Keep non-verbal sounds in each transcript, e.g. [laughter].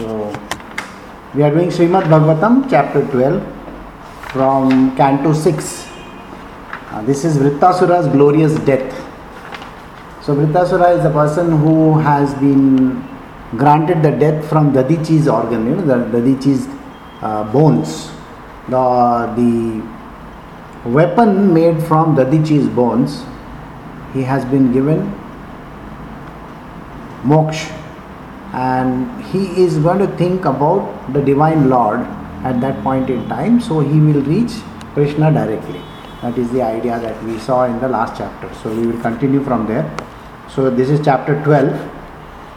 So, we are doing Srimad Bhagavatam, chapter 12, from Canto 6. Uh, this is Vrittasura's glorious death. So, Vrittasura is the person who has been granted the death from Dadichi's organ, you know, the Dadichi's uh, bones. The, the weapon made from Dadichi's bones, he has been given moksha and he is going to think about the divine lord at that point in time. So he will reach krishna directly. That is the idea that we saw in the last chapter. So we will continue from there. So this is chapter 12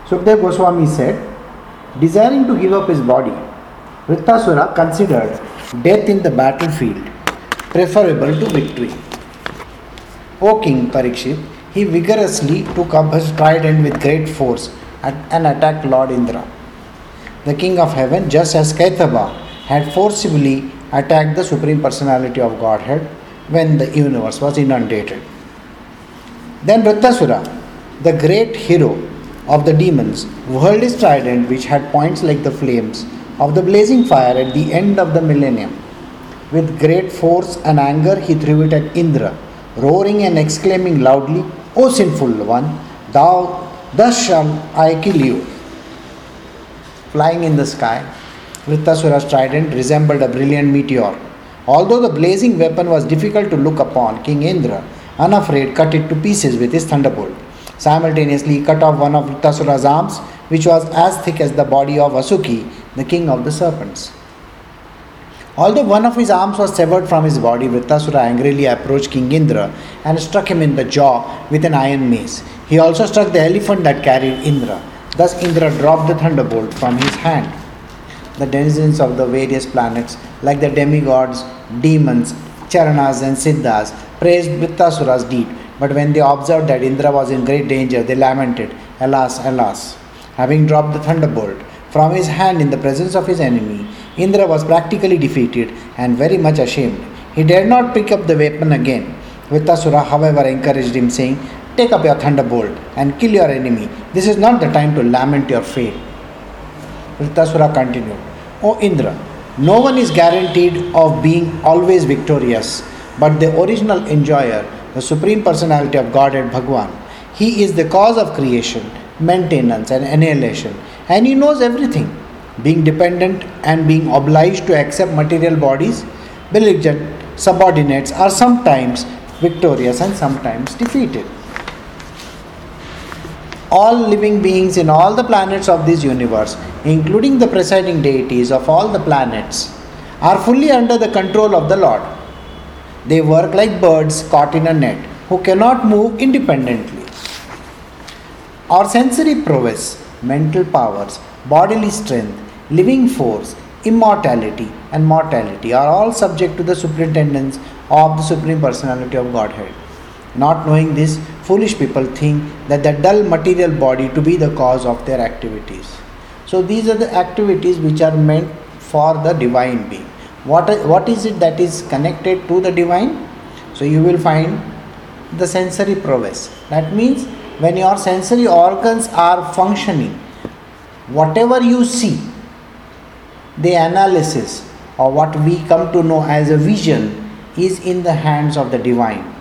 sukdev goswami said desiring to give up his body Vrittasura considered death in the battlefield preferable to victory. O king parikshit he vigorously took up his trident with great force and attacked Lord Indra, the king of heaven, just as Kaitabha had forcibly attacked the Supreme Personality of Godhead when the universe was inundated. Then Vrittasura, the great hero of the demons, whirled his trident, which had points like the flames of the blazing fire at the end of the millennium. With great force and anger, he threw it at Indra, roaring and exclaiming loudly, O sinful one, thou Thus I kill you. Flying in the sky, Vrittasura's trident resembled a brilliant meteor. Although the blazing weapon was difficult to look upon, King Indra, unafraid, cut it to pieces with his thunderbolt. Simultaneously, he cut off one of Vrittasura's arms, which was as thick as the body of Vasuki, the king of the serpents. Although one of his arms was severed from his body, Vrittasura angrily approached King Indra and struck him in the jaw with an iron mace. He also struck the elephant that carried Indra. Thus, Indra dropped the thunderbolt from his hand. The denizens of the various planets, like the demigods, demons, Charanas, and Siddhas, praised Vrittasura's deed. But when they observed that Indra was in great danger, they lamented, Alas, alas! Having dropped the thunderbolt from his hand in the presence of his enemy, Indra was practically defeated and very much ashamed. He dared not pick up the weapon again. Vrittasura, however, encouraged him, saying, Take up your thunderbolt and kill your enemy. This is not the time to lament your fate. Vrittasura continued, O Indra, no one is guaranteed of being always victorious, but the original enjoyer, the Supreme Personality of Godhead Bhagwan. He is the cause of creation, maintenance, and annihilation, and he knows everything. Being dependent and being obliged to accept material bodies, belligerent subordinates are sometimes victorious and sometimes defeated all living beings in all the planets of this universe, including the presiding deities of all the planets, are fully under the control of the Lord. They work like birds caught in a net who cannot move independently. Our sensory prowess, mental powers, bodily strength, living force, immortality, and mortality are all subject to the superintendence of the Supreme Personality of Godhead. Not knowing this, foolish people think that the dull material body to be the cause of their activities. So these are the activities which are meant for the divine being. What, what is it that is connected to the divine? So you will find the sensory prowess. That means when your sensory organs are functioning, whatever you see, the analysis or what we come to know as a vision is in the hands of the divine.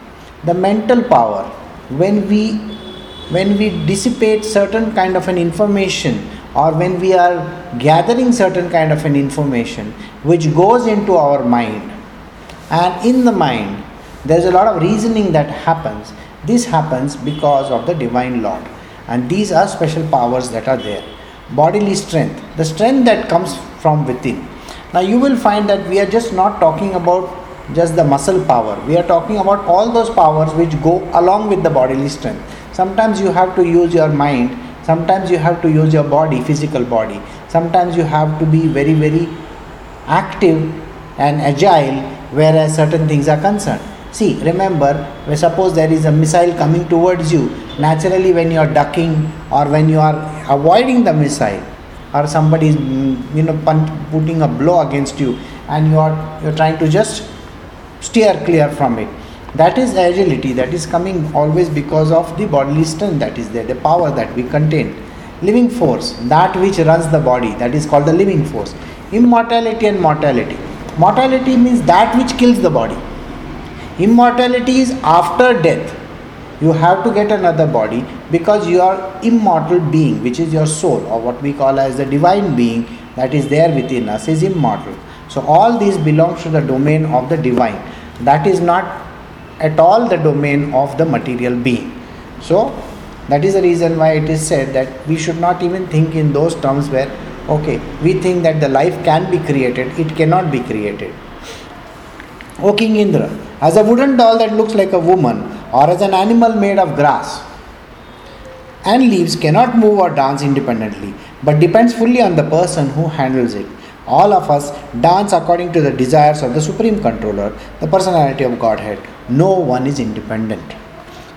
The mental power when we when we dissipate certain kind of an information or when we are gathering certain kind of an information which goes into our mind. And in the mind there's a lot of reasoning that happens. This happens because of the divine lord and these are special powers that are there bodily strength the strength that comes from within now you will find that we are just not talking about just the muscle power. We are talking about all those powers which go along with the bodily strength. Sometimes you have to use your mind, sometimes you have to use your body, physical body. Sometimes you have to be very, very active and agile, whereas certain things are concerned. See, remember, suppose there is a missile coming towards you, naturally, when you are ducking or when you are avoiding the missile, or somebody is mm, you know putting a blow against you and you are you're trying to just steer clear from it. That is agility that is coming always because of the bodily strength that is there, the power that we contain. living force, that which runs the body, that is called the living force. Immortality and mortality. Mortality means that which kills the body. Immortality is after death. You have to get another body because you are immortal being, which is your soul, or what we call as the divine being that is there within us, is immortal. So all these belongs to the domain of the divine. That is not at all the domain of the material being. So that is the reason why it is said that we should not even think in those terms where okay we think that the life can be created it cannot be created o king indra as a wooden doll that looks like a woman or as an animal made of grass. And leaves cannot move or dance independently but depends fully on the person who handles it. All of us dance according to the desires of the supreme controller the personality of godhead. No one is independent.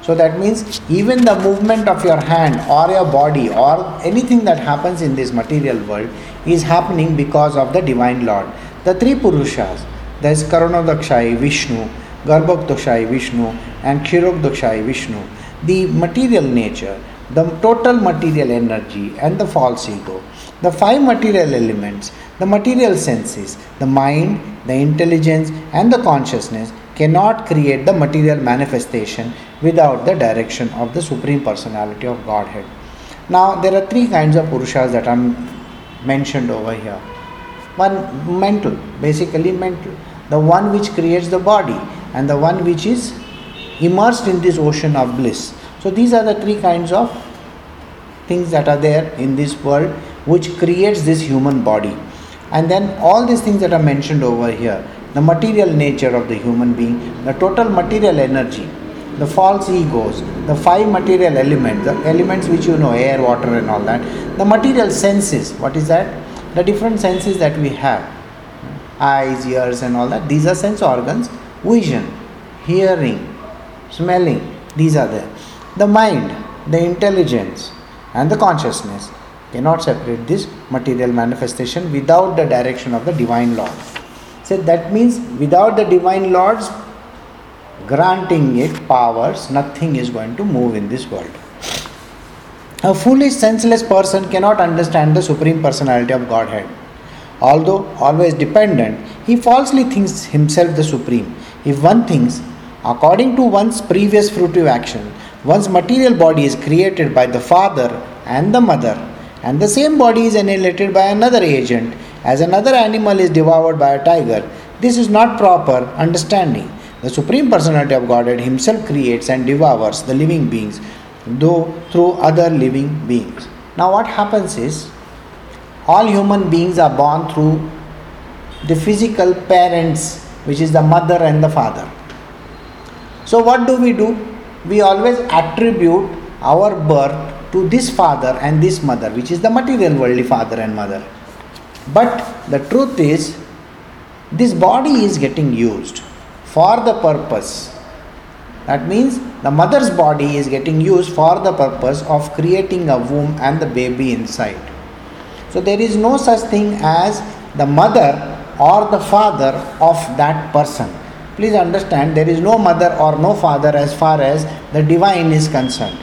So that means even the movement of your hand or your body or anything that happens in this material world is happening because of the divine Lord. The three Purushas, there is Karanodakshai Vishnu, Garbhokdakshai Vishnu, and Kshirodakshai Vishnu. The material nature, the total material energy, and the false ego. The five material elements, the material senses, the mind, the intelligence, and the consciousness cannot create the material manifestation without the direction of the Supreme Personality of Godhead. Now, there are three kinds of Purushas that are mentioned over here. One, mental, basically mental, the one which creates the body, and the one which is immersed in this ocean of bliss. So, these are the three kinds of things that are there in this world which creates this human body. And then all these things that are mentioned over here the material nature of the human being, the total material energy, the false egos, the five material elements, the elements which you know, air, water, and all that, the material senses, what is that? The different senses that we have eyes, ears, and all that, these are sense organs, vision, hearing, smelling, these are there. The mind, the intelligence, and the consciousness cannot separate this material manifestation without the direction of the divine law. So that means without the divine lords granting it powers, nothing is going to move in this world. A foolish, senseless person cannot understand the Supreme Personality of Godhead. Although always dependent, he falsely thinks himself the Supreme. If one thinks, according to one's previous fruitive action, one's material body is created by the father and the mother, and the same body is annihilated by another agent, as another animal is devoured by a tiger. This is not proper understanding. The Supreme Personality of Godhead Himself creates and devours the living beings, though through other living beings. Now, what happens is all human beings are born through the physical parents, which is the mother and the father. So, what do we do? We always attribute our birth to this father and this mother, which is the material worldly father and mother. But the truth is, this body is getting used for the purpose. That means the mother's body is getting used for the purpose of creating a womb and the baby inside. So there is no such thing as the mother or the father of that person. Please understand there is no mother or no father as far as the divine is concerned.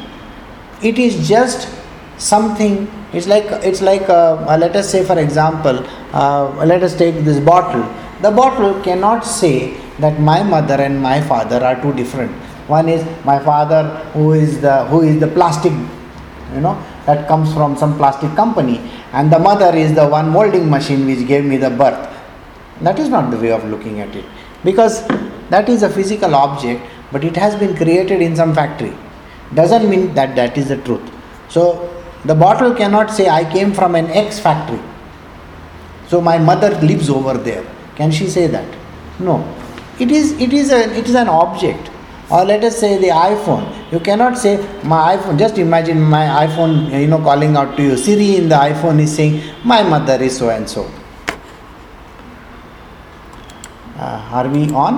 It is just something it's like it's like uh, uh, let us say for example, uh, let us take this bottle. The bottle cannot say that my mother and my father are two different. One is my father who is the who is the plastic, you know, that comes from some plastic company, and the mother is the one molding machine which gave me the birth. That is not the way of looking at it, because that is a physical object, but it has been created in some factory. Doesn't mean that that is the truth. So the bottle cannot say, I came from an X factory. So my mother lives over there. Can she say that? No. It is, it is, a, it is an object. Or let us say the iPhone. You cannot say my iPhone. Just imagine my iPhone, you know, calling out to you. Siri in the iPhone is saying, My mother is so and so. Uh, are we on?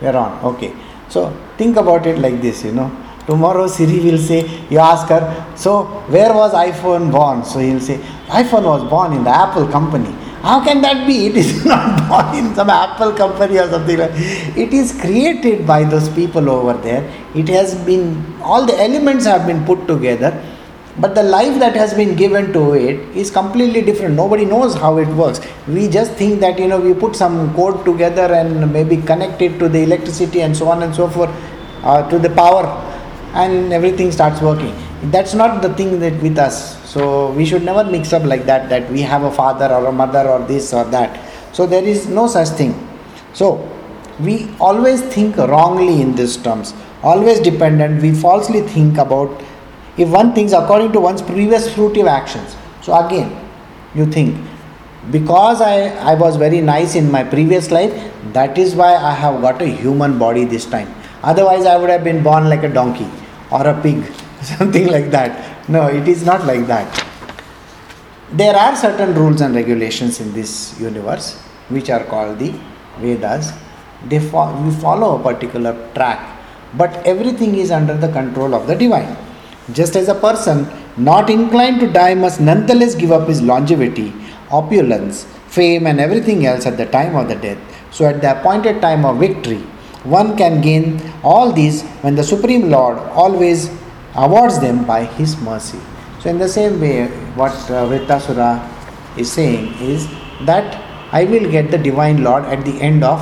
We are on. Okay. So think about it like this, you know Tomorrow Siri will say, you ask her, so where was iPhone born? So he'll say, iPhone was born in the Apple company. How can that be? It is [laughs] not born in some Apple company or something like It is created by those people over there. It has been, all the elements have been put together but the life that has been given to it is completely different. Nobody knows how it works. We just think that you know we put some code together and maybe connect it to the electricity and so on and so forth uh, to the power and everything starts working. That's not the thing that with us. So we should never mix up like that that we have a father or a mother or this or that. So there is no such thing. So we always think wrongly in these terms. Always dependent. We falsely think about if one thinks according to one's previous fruitive actions. So again you think because I, I was very nice in my previous life that is why i have got a human body this time. Otherwise i would have been born like a donkey or a pig [laughs] something like that. No it is not like that. There are certain rules and regulations in this universe which are called the vedas. They fo- we follow a particular track but everything is under the control of the divine just as a person not inclined to die must nonetheless give up his longevity, opulence, fame, and everything else at the time of the death, so at the appointed time of victory, one can gain all these when the Supreme Lord always awards them by His mercy. So, in the same way, what uh, is saying is that I will get the Divine Lord at the end of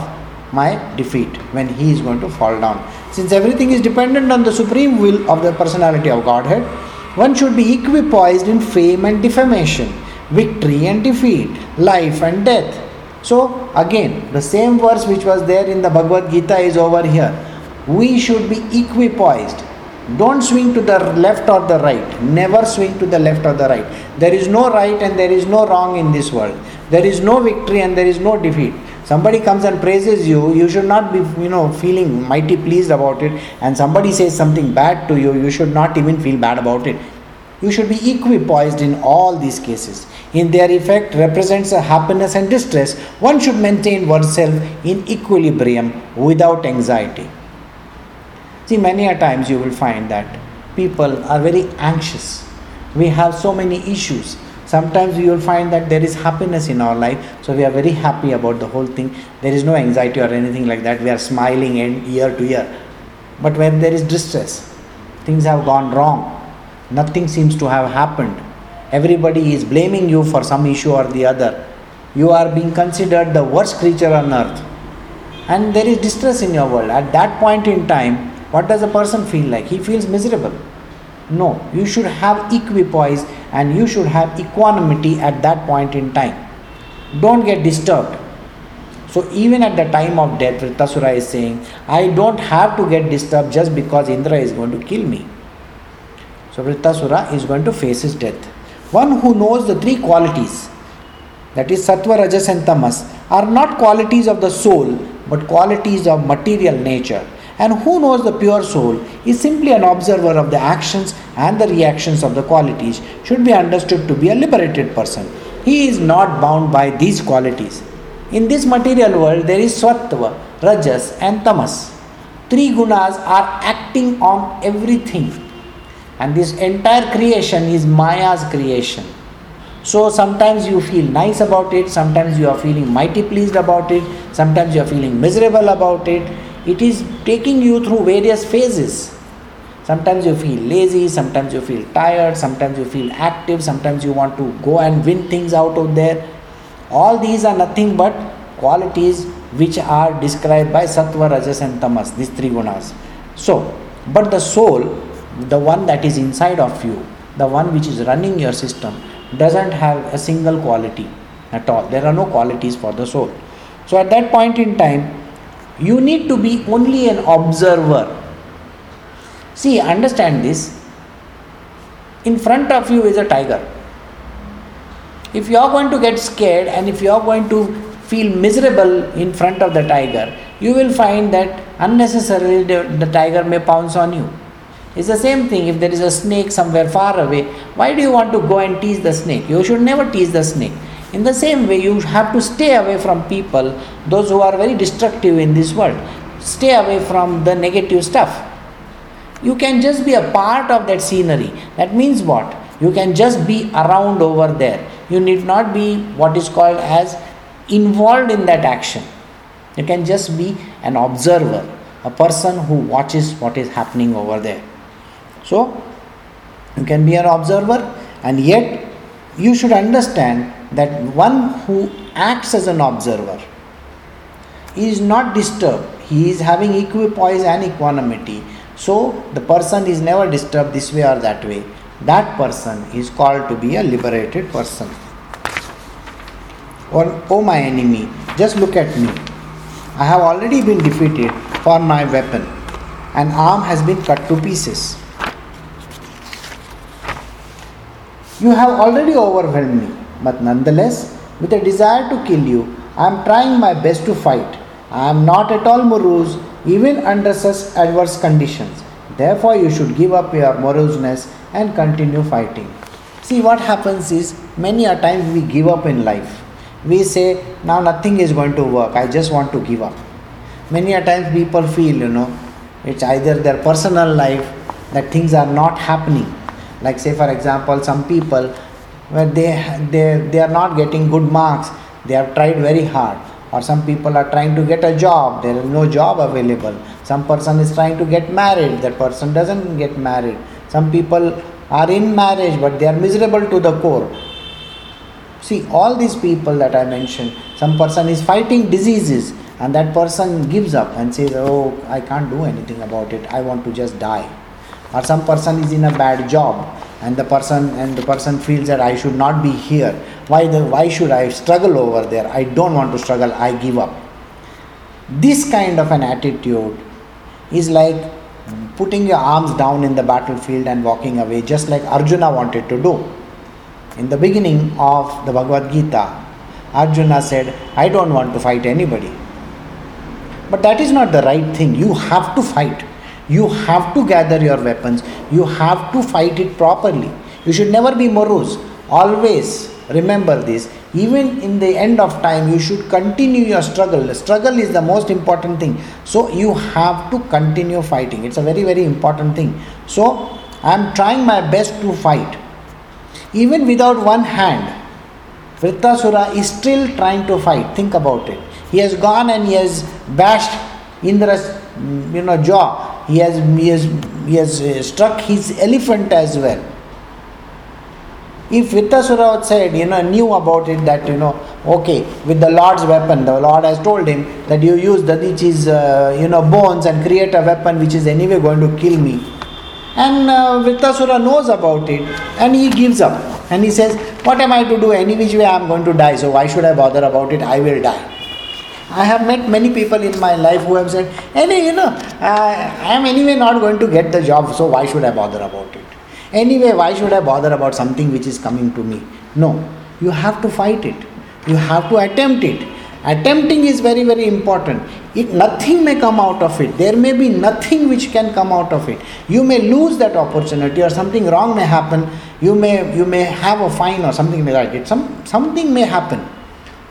my defeat when He is going to fall down. Since everything is dependent on the supreme will of the personality of Godhead, one should be equipoised in fame and defamation, victory and defeat, life and death. So, again, the same verse which was there in the Bhagavad Gita is over here. We should be equipoised. Don't swing to the left or the right. Never swing to the left or the right. There is no right and there is no wrong in this world. There is no victory and there is no defeat somebody comes and praises you you should not be you know feeling mighty pleased about it. And somebody says something bad to you you should not even feel bad about it. You should be equipoised in all these cases. In their effect represents a happiness and distress. One should maintain oneself in equilibrium without anxiety. See many a times you will find that people are very anxious. We have so many issues sometimes you will find that there is happiness in our life so we are very happy about the whole thing. There is no anxiety or anything like that. We are smiling and year to year. But when there is distress things have gone wrong. Nothing seems to have happened. Everybody is blaming you for some issue or the other. You are being considered the worst creature on earth. And there is distress in your world. At that point in time what does a person feel like? He feels miserable. No, you should have equipoise and you should have equanimity at that point in time. Don't get disturbed. So, even at the time of death, Vritasura is saying, I don't have to get disturbed just because Indra is going to kill me. So, Vritasura is going to face his death. One who knows the three qualities, that is Sattva, Rajas, and Tamas, are not qualities of the soul but qualities of material nature and who knows the pure soul is simply an observer of the actions and the reactions of the qualities should be understood to be a liberated person. He is not bound by these qualities. In this material world, there is Sattva, Rajas, and Tamas. Three gunas are acting on everything. And this entire creation is Maya's creation. So sometimes you feel nice about it, sometimes you are feeling mighty pleased about it, sometimes you are feeling miserable about it it is taking you through various phases. Sometimes you feel lazy, sometimes you feel tired, sometimes you feel active, sometimes you want to go and win things out of there. All these are nothing but qualities which are described by Sattva, Rajas, and Tamas, these three gunas. So, but the soul, the one that is inside of you, the one which is running your system, doesn't have a single quality at all. There are no qualities for the soul. So, at that point in time, you need to be only an observer. See, understand this. In front of you is a tiger. If you are going to get scared and if you are going to feel miserable in front of the tiger, you will find that unnecessarily the, tiger may pounce on you. It's the same thing if there is a snake somewhere far away. Why do you want to go and tease the snake? You should never tease the snake in the same way, you have to stay away from people, those who are very destructive in this world. Stay away from the negative stuff. You can just be a part of that scenery. That means what? You can just be around over there. You need not be what is called as involved in that action. You can just be an observer, a person who watches what is happening over there. So, You can be an observer, and yet you should understand that one who acts as an observer is not disturbed. He is having equipoise and equanimity. So the person is never disturbed this way or that way. That person is called to be a liberated person. Or, oh my enemy, just look at me. I have already been defeated for my weapon. An arm has been cut to pieces. You have already overwhelmed me, but nonetheless, with a desire to kill you, I am trying my best to fight. I am not at all morose, even under such adverse conditions. Therefore, you should give up your moroseness and continue fighting. See, what happens is many a times we give up in life. We say, now nothing is going to work, I just want to give up. Many a times people feel, you know, it's either their personal life that things are not happening like say for example some people where they they they are not getting good marks. They have tried very hard. Or some people are trying to get a job. There is no job available. Some person is trying to get married. That person doesn't get married. Some people are in marriage but they are miserable to the core. See all these people that i mentioned some person is fighting diseases and that person gives up and says oh i can't do anything about it. I want to just die or some person is in a bad job and the person and the person feels that i should not be here. Why the why should i struggle over there? I don't want to struggle. I give up. This kind of an attitude is like putting your arms down in the battlefield and walking away just like arjuna wanted to do. In the beginning of the bhagavad gita arjuna said i don't want to fight anybody. But that is not the right thing. You have to fight. You have to gather your weapons. You have to fight it properly. You should never be morose. Always remember this. Even in the end of time, you should continue your struggle. Struggle is the most important thing. So you have to continue fighting. It's a very, very important thing. So I am trying my best to fight. Even without one hand, Vrittasura is still trying to fight. Think about it. He has gone and he has bashed Indra's mm, you know jaw. He has he has he has uh, struck his elephant as well. If Vrittasura said, you know, knew about it that, you know, okay, with the Lord's weapon, the Lord has told him that you use Dadichi's, uh, you know, bones and create a weapon which is anyway going to kill me. And uh, Vrittasura knows about it and he gives up. And he says, what am I to do? Any which way I am going to die, so why should I bother about it? I will die. I have met many people in my life who have said, any, you know, uh, I am anyway not going to get the job, so why should I bother about it? Anyway, why should I bother about something which is coming to me? No, you have to fight it. You have to attempt it. Attempting is very, very important. It nothing may come out of it. There may be nothing which can come out of it. You may lose that opportunity, or something wrong may happen. You may you may have a fine or something like that. Some something may happen,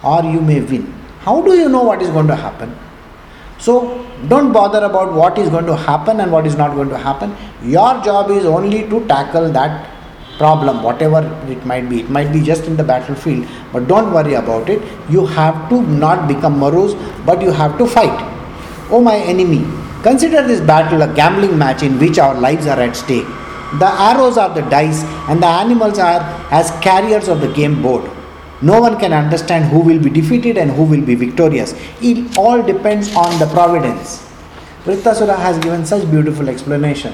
or you may win. How do you know what is going to happen? So don't bother about what is going to happen and what is not going to happen. Your job is only to tackle that problem, whatever it might be. It might be just in the battlefield, but don't worry about it. You have to not become morose, but you have to fight. Oh, my enemy, consider this battle a gambling match in which our lives are at stake. The arrows are the dice, and the animals are as carriers of the game board. No one can understand who will be defeated and who will be victorious. It all depends on the providence. Vrittasura has given such beautiful explanation.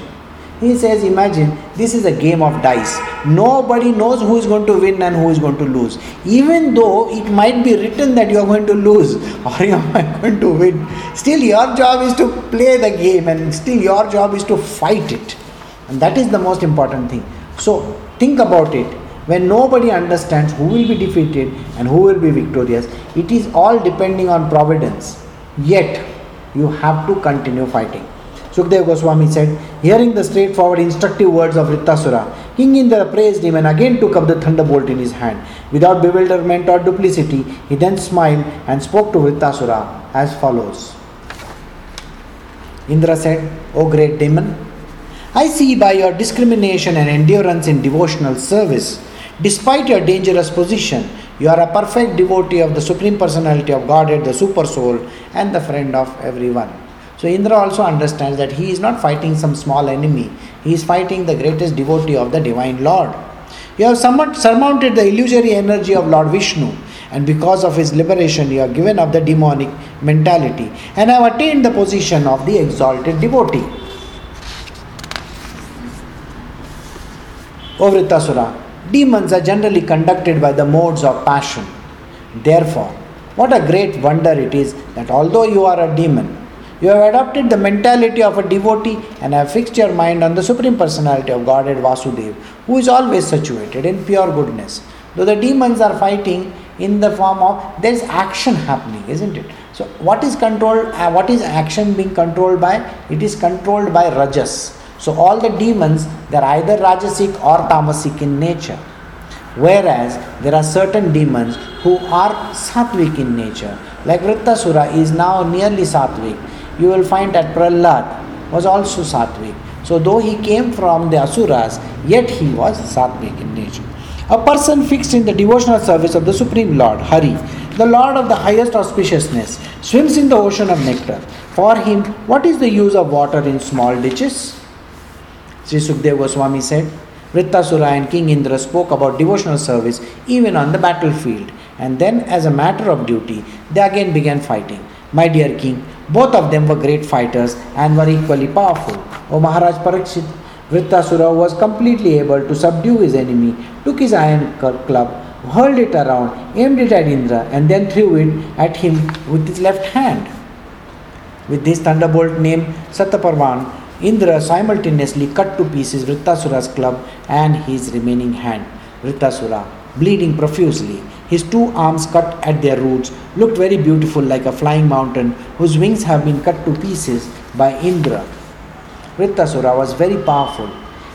He says, Imagine this is a game of dice. Nobody knows who is going to win and who is going to lose. Even though it might be written that you are going to lose [laughs] or you are going to win, still your job is to play the game and still your job is to fight it. And that is the most important thing. So think about it when nobody understands who will be defeated and who will be victorious, it is all depending on providence. Yet, you have to continue fighting. Sukdev Goswami said, hearing the straightforward instructive words of Vrittasura, King Indra praised him and again took up the thunderbolt in his hand. Without bewilderment or duplicity, he then smiled and spoke to Vrittasura as follows. Indra said, O great demon, I see by your discrimination and endurance in devotional service Despite your dangerous position, you are a perfect devotee of the Supreme Personality of Godhead, the Super Soul, and the friend of everyone. So Indra also understands that he is not fighting some small enemy, he is fighting the greatest devotee of the divine Lord. You have somewhat surmounted the illusory energy of Lord Vishnu, and because of his liberation, you have given up the demonic mentality and have attained the position of the exalted devotee. O demons are generally conducted by the modes of passion. Therefore, what a great wonder it is that although you are a demon, you have adopted the mentality of a devotee and have fixed your mind on the Supreme Personality of Godhead Vasudev, who is always situated in pure goodness. Though the demons are fighting in the form of there is action happening, isn't it? So, what is controlled? Uh, what is action being controlled by? It is controlled by rajas. So, all the demons they are either rajasic or tamasic in nature. Whereas there are certain demons who are sattvic in nature. Like Vrittasura is now nearly sattvic. You will find that Prahlad was also sattvic. So though he came from the asuras, yet he was sattvic in nature. A person fixed in the devotional service of the Supreme Lord, Hari, the Lord of the highest auspiciousness, swims in the ocean of nectar. For him, what is the use of water in small ditches? Sri Sukdev Goswami said, Vrittasura and King Indra spoke about devotional service even on the battlefield, and then, as a matter of duty, they again began fighting. My dear king, both of them were great fighters and were equally powerful. O Maharaj Parikshit, Vrittasura was completely able to subdue his enemy, took his iron club, hurled it around, aimed it at Indra, and then threw it at him with his left hand. With this thunderbolt named Sataparvan, Indra simultaneously cut to pieces Vrittasura's club and his remaining hand. Vrittasura, bleeding profusely, his two arms cut at their roots, looked very beautiful like a flying mountain whose wings have been cut to pieces by Indra. Vrittasura was very powerful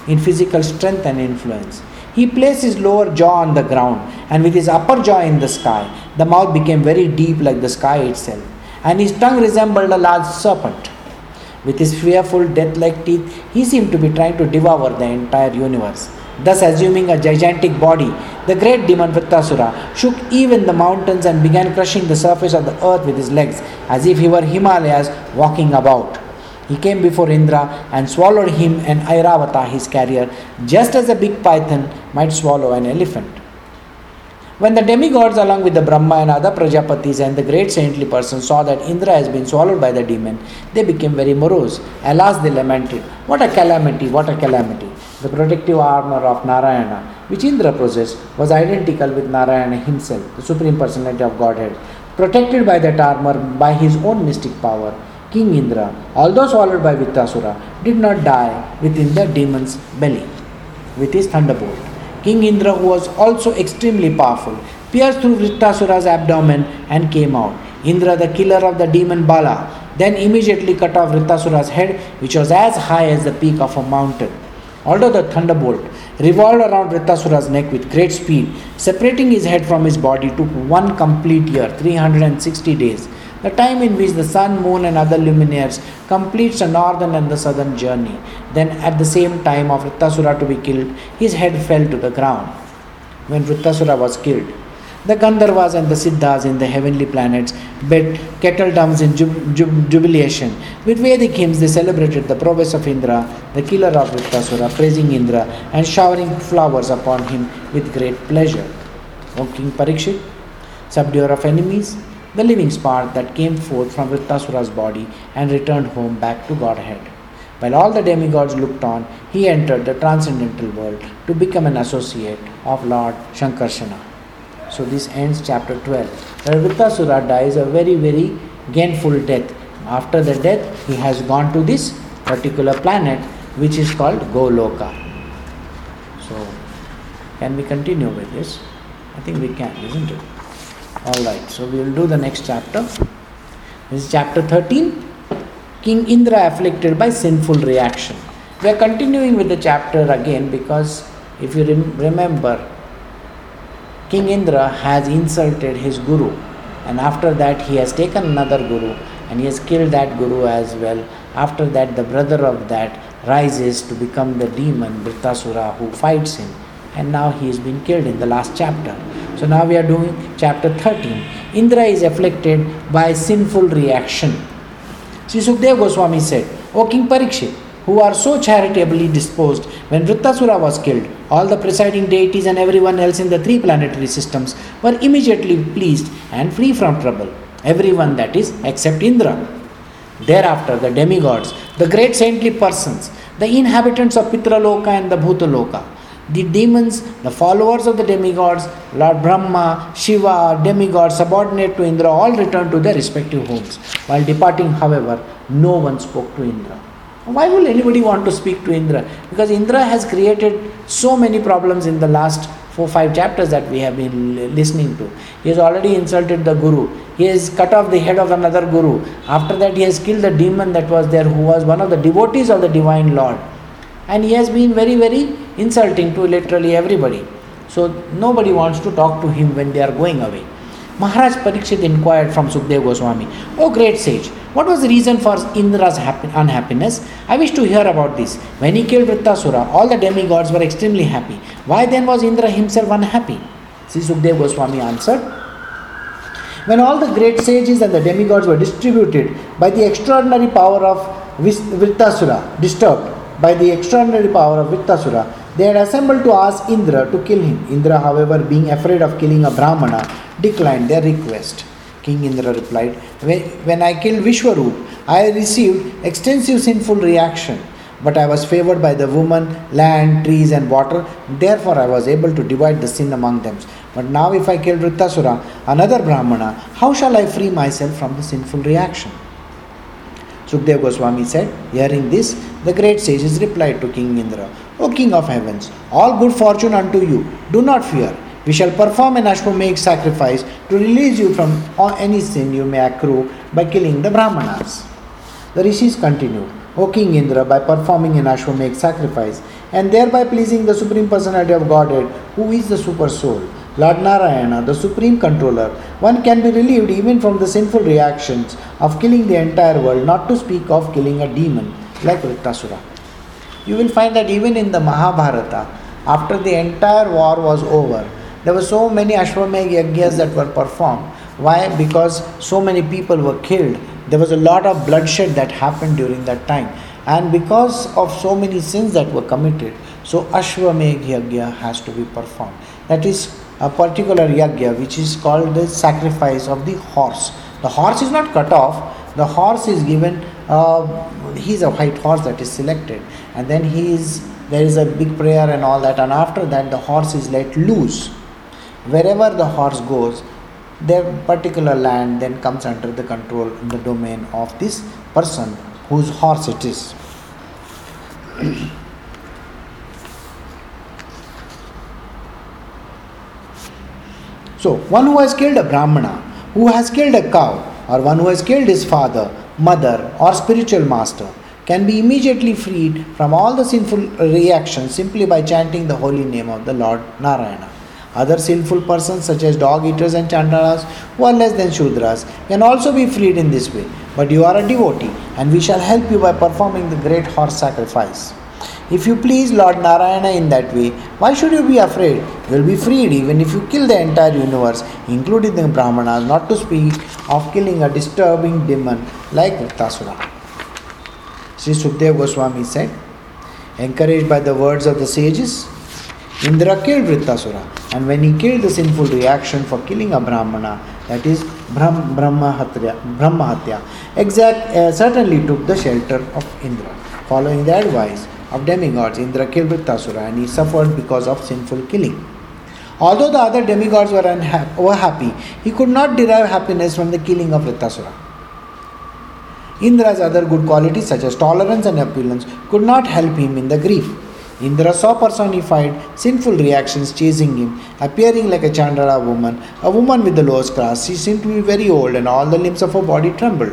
in physical strength and influence. He placed his lower jaw on the ground and with his upper jaw in the sky, the mouth became very deep like the sky itself, and his tongue resembled a large serpent. With his fearful death like teeth, he seemed to be trying to devour the entire universe. Thus, assuming a gigantic body, the great demon Vrittasura shook even the mountains and began crushing the surface of the earth with his legs, as if he were Himalayas walking about. He came before Indra and swallowed him and Airavata, his carrier, just as a big python might swallow an elephant. When the demigods, along with the Brahma and other Prajapatis and the great saintly persons, saw that Indra has been swallowed by the demon, they became very morose. Alas, they lamented, What a calamity, what a calamity! The protective armor of Narayana, which Indra possessed, was identical with Narayana himself, the Supreme Personality of Godhead. Protected by that armor by his own mystic power, King Indra, although swallowed by Vrittasura, did not die within the demon's belly with his thunderbolt. King Indra, who was also extremely powerful, pierced through Vrittasura's abdomen and came out. Indra, the killer of the demon Bala, then immediately cut off Vrittasura's head, which was as high as the peak of a mountain. Although the thunderbolt revolved around Vrittasura's neck with great speed, separating his head from his body took one complete year, 360 days, the time in which the sun, moon, and other luminaires completes the northern and the southern journey. Then, at the same time of Vrittasura to be killed, his head fell to the ground. When Vrittasura was killed, the Gandharvas and the Siddhas in the heavenly planets bet kettle drums in jub- jub- jubilation. With Vedic hymns, they celebrated the prowess of Indra, the killer of Vrittasura, praising Indra and showering flowers upon him with great pleasure. O King Parikshit, subduer of enemies, the living spark that came forth from Vrittasura's body and returned home back to Godhead. While all the demigods looked on, he entered the transcendental world to become an associate of Lord Shankarsana. So this ends chapter 12. Where Vrittasura dies a very, very gainful death. After the death, he has gone to this particular planet which is called Goloka. So, can we continue with this? I think we can, isn't it? Alright, so we will do the next chapter. This is chapter 13 King Indra afflicted by sinful reaction. We are continuing with the chapter again because if you rem- remember, King Indra has insulted his guru, and after that, he has taken another guru and he has killed that guru as well. After that, the brother of that rises to become the demon Vrittasura who fights him, and now he has been killed in the last chapter. So now we are doing chapter 13. Indra is afflicted by sinful reaction. Sri Sukdev Goswami said, O King Parikshit, who are so charitably disposed, when Vrittasura was killed, all the presiding deities and everyone else in the three planetary systems were immediately pleased and free from trouble. Everyone, that is, except Indra. Thereafter, the demigods, the great saintly persons, the inhabitants of Pitraloka and the Bhutaloka, the demons, the followers of the demigods, Lord Brahma, Shiva, demigods subordinate to Indra, all returned to their respective homes. While departing, however, no one spoke to Indra. Why will anybody want to speak to Indra? Because Indra has created so many problems in the last four five chapters that we have been listening to. He has already insulted the Guru. He has cut off the head of another Guru. After that, he has killed the demon that was there, who was one of the devotees of the Divine Lord. And he has been very, very insulting to literally everybody. So nobody wants to talk to him when they are going away. Maharaj Parikshit inquired from Sukdev Goswami, O great sage, what was the reason for Indra's happy, unhappiness? I wish to hear about this. When he killed Vrittasura, all the demigods were extremely happy. Why then was Indra himself unhappy? Sri Sukdev Goswami answered, When all the great sages and the demigods were distributed by the extraordinary power of Vrittasura, disturbed by the extraordinary power of Vrittasura, they had assembled to ask Indra to kill him. Indra, however, being afraid of killing a Brahmana, declined their request. King Indra replied, When I killed Vishwarup, I received extensive sinful reaction. But I was favored by the woman, land, trees, and water. Therefore, I was able to divide the sin among them. But now, if I kill Vrittasura, another Brahmana, how shall I free myself from the sinful reaction? Sukdev Goswami said, Hearing this, the great sages replied to King Indra, O King of heavens, all good fortune unto you, do not fear. We shall perform an Ashwamedh sacrifice to release you from any sin you may accrue by killing the Brahmanas. The rishis continued, O King Indra, by performing an Ashwamedh sacrifice and thereby pleasing the Supreme Personality of Godhead, who is the Super Soul, Lord Narayana, the Supreme Controller, one can be relieved even from the sinful reactions of killing the entire world, not to speak of killing a demon like Vrittasura. You will find that even in the Mahabharata, after the entire war was over, there were so many Ashwamedh Yagyas that were performed. Why? Because so many people were killed. There was a lot of bloodshed that happened during that time. And because of so many sins that were committed, so Ashwamedh Yagya has to be performed. That is a particular yagya which is called the sacrifice of the horse. The horse is not cut off, the horse is given, uh, he's a white horse that is selected, and then he is there is a big prayer and all that, and after that, the horse is let loose wherever the horse goes, their particular land then comes under the control in the domain of this person whose horse it is. [clears throat] so, one who has killed a Brahmana, who has killed a cow, or one who has killed his father, mother, or spiritual master, can be immediately freed from all the sinful reactions simply by chanting the holy name of the Lord Narayana. Other sinful persons, such as dog eaters and chandalas, who are less than Shudras, can also be freed in this way. But you are a devotee, and we shall help you by performing the great horse sacrifice. If you please Lord Narayana in that way, why should you be afraid? You will be freed even if you kill the entire universe, including the Brahmanas, not to speak of killing a disturbing demon like Vrittasura. Sri Sukdev Goswami said, encouraged by the words of the sages, Indra killed Vrittasura, and when he killed the sinful reaction for killing a Brahmana, that is Brahm, Brahmahatya, Brahmahatya, exact, uh, certainly took the shelter of Indra. Following the advice of demigods, Indra killed Vrittasura and he suffered because of sinful killing. Although the other demigods were, unha- were happy, he could not derive happiness from the killing of Vrittasura. Indra's other good qualities, such as tolerance and opulence, could not help him in the grief. Indra saw personified sinful reactions chasing him, appearing like a Chandala woman, a woman with the lowest class. She seemed to be very old and all the limbs of her body trembled.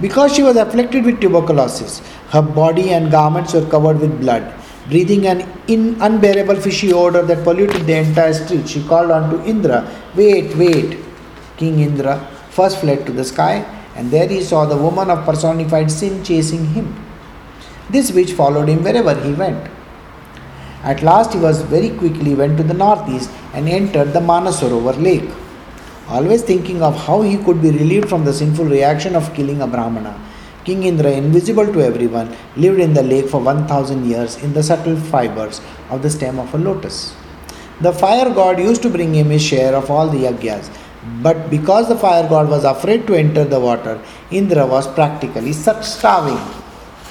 Because she was afflicted with tuberculosis, her body and garments were covered with blood. Breathing an in unbearable fishy odor that polluted the entire street, she called on to Indra, Wait, wait. King Indra first fled to the sky, and there he saw the woman of personified sin chasing him. This witch followed him wherever he went. At last he was very quickly went to the northeast and entered the Manasarovar lake. Always thinking of how he could be relieved from the sinful reaction of killing a Brahmana, King Indra, invisible to everyone, lived in the lake for 1000 years in the subtle fibers of the stem of a lotus. The fire god used to bring him his share of all the yagyas, but because the fire god was afraid to enter the water, Indra was practically starving.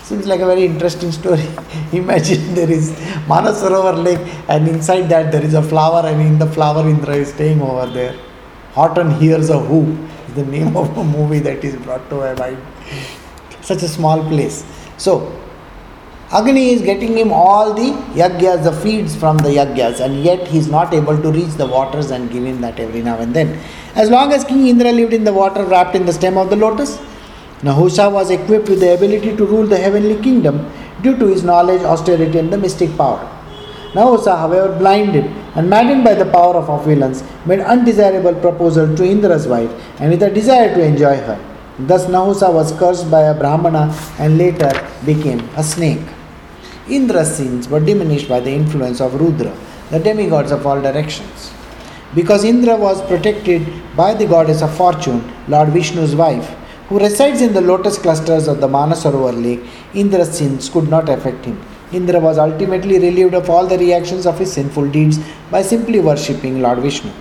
Seems like a very interesting story. [laughs] Imagine there is Manasarovar lake, and inside that there is a flower, and in the flower Indra is staying over there. Horton hears a Who is the name of a movie that is brought to my mind. Such a small place. So, Agni is getting him all the yagyas, the feeds from the yagyas, and yet he is not able to reach the waters and give him that every now and then. As long as King Indra lived in the water wrapped in the stem of the lotus, Nahusha was equipped with the ability to rule the heavenly kingdom due to his knowledge, austerity, and the mystic power. Nahusha, however, blinded and maddened by the power of opulence, made undesirable proposal to Indra's wife and with a desire to enjoy her. Thus Nahusha was cursed by a Brahmana and later became a snake. Indra's sins were diminished by the influence of Rudra, the demigods of all directions. Because Indra was protected by the goddess of fortune, Lord Vishnu's wife, who resides in the lotus clusters of the Manasarovar lake, Indra's sins could not affect him. Indra was ultimately relieved of all the reactions of his sinful deeds by simply worshipping Lord Vishnu.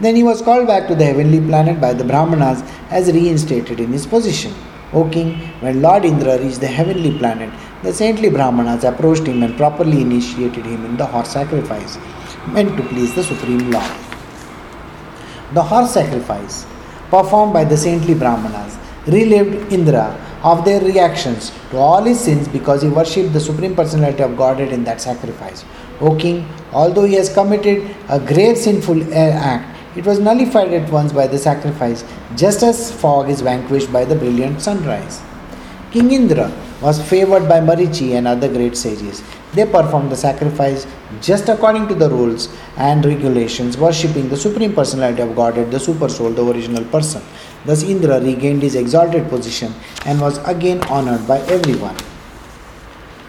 Then he was called back to the heavenly planet by the Brahmanas as reinstated in his position. O king, when Lord Indra reached the heavenly planet, the saintly Brahmanas approached him and properly initiated him in the horse sacrifice, meant to please the Supreme Lord. The horse sacrifice, performed by the saintly Brahmanas, relieved Indra of their reactions to all his sins because he worshipped the Supreme Personality of Godhead in that sacrifice. O king, although he has committed a grave sinful uh, act, it was nullified at once by the sacrifice, just as fog is vanquished by the brilliant sunrise. King Indra was favored by Marichi and other great sages. They performed the sacrifice just according to the rules and regulations, worshipping the Supreme Personality of Godhead, the Super Soul, the original person. Thus, Indra regained his exalted position and was again honored by everyone.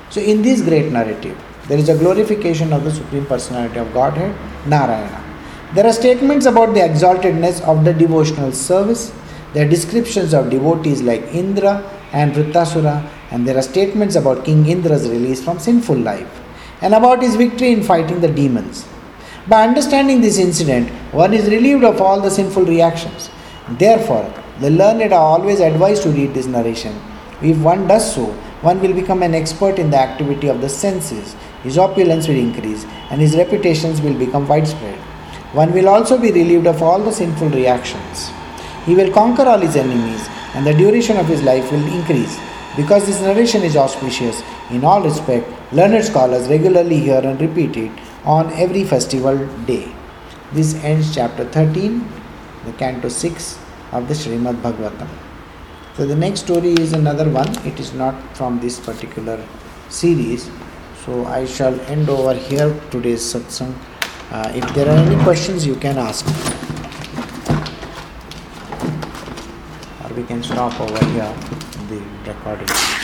So, in this great narrative, there is a glorification of the Supreme Personality of Godhead, Narayana. There are statements about the exaltedness of the devotional service. There are descriptions of devotees like Indra and Vrittasura, and there are statements about King Indra's release from sinful life and about his victory in fighting the demons. By understanding this incident, one is relieved of all the sinful reactions. Therefore, the learned are always advised to read this narration. If one does so, one will become an expert in the activity of the senses, his opulence will increase, and his reputations will become widespread. One will also be relieved of all the sinful reactions. He will conquer all his enemies, and the duration of his life will increase. Because this narration is auspicious in all respect, learned scholars regularly hear and repeat it on every festival day. This ends chapter 13, the canto 6 of the Srimad Bhagavatam. So the next story is another one. It is not from this particular series. So I shall end over here today's satsang. Uh, if there are any questions, you can ask. Or we can stop over here the recording.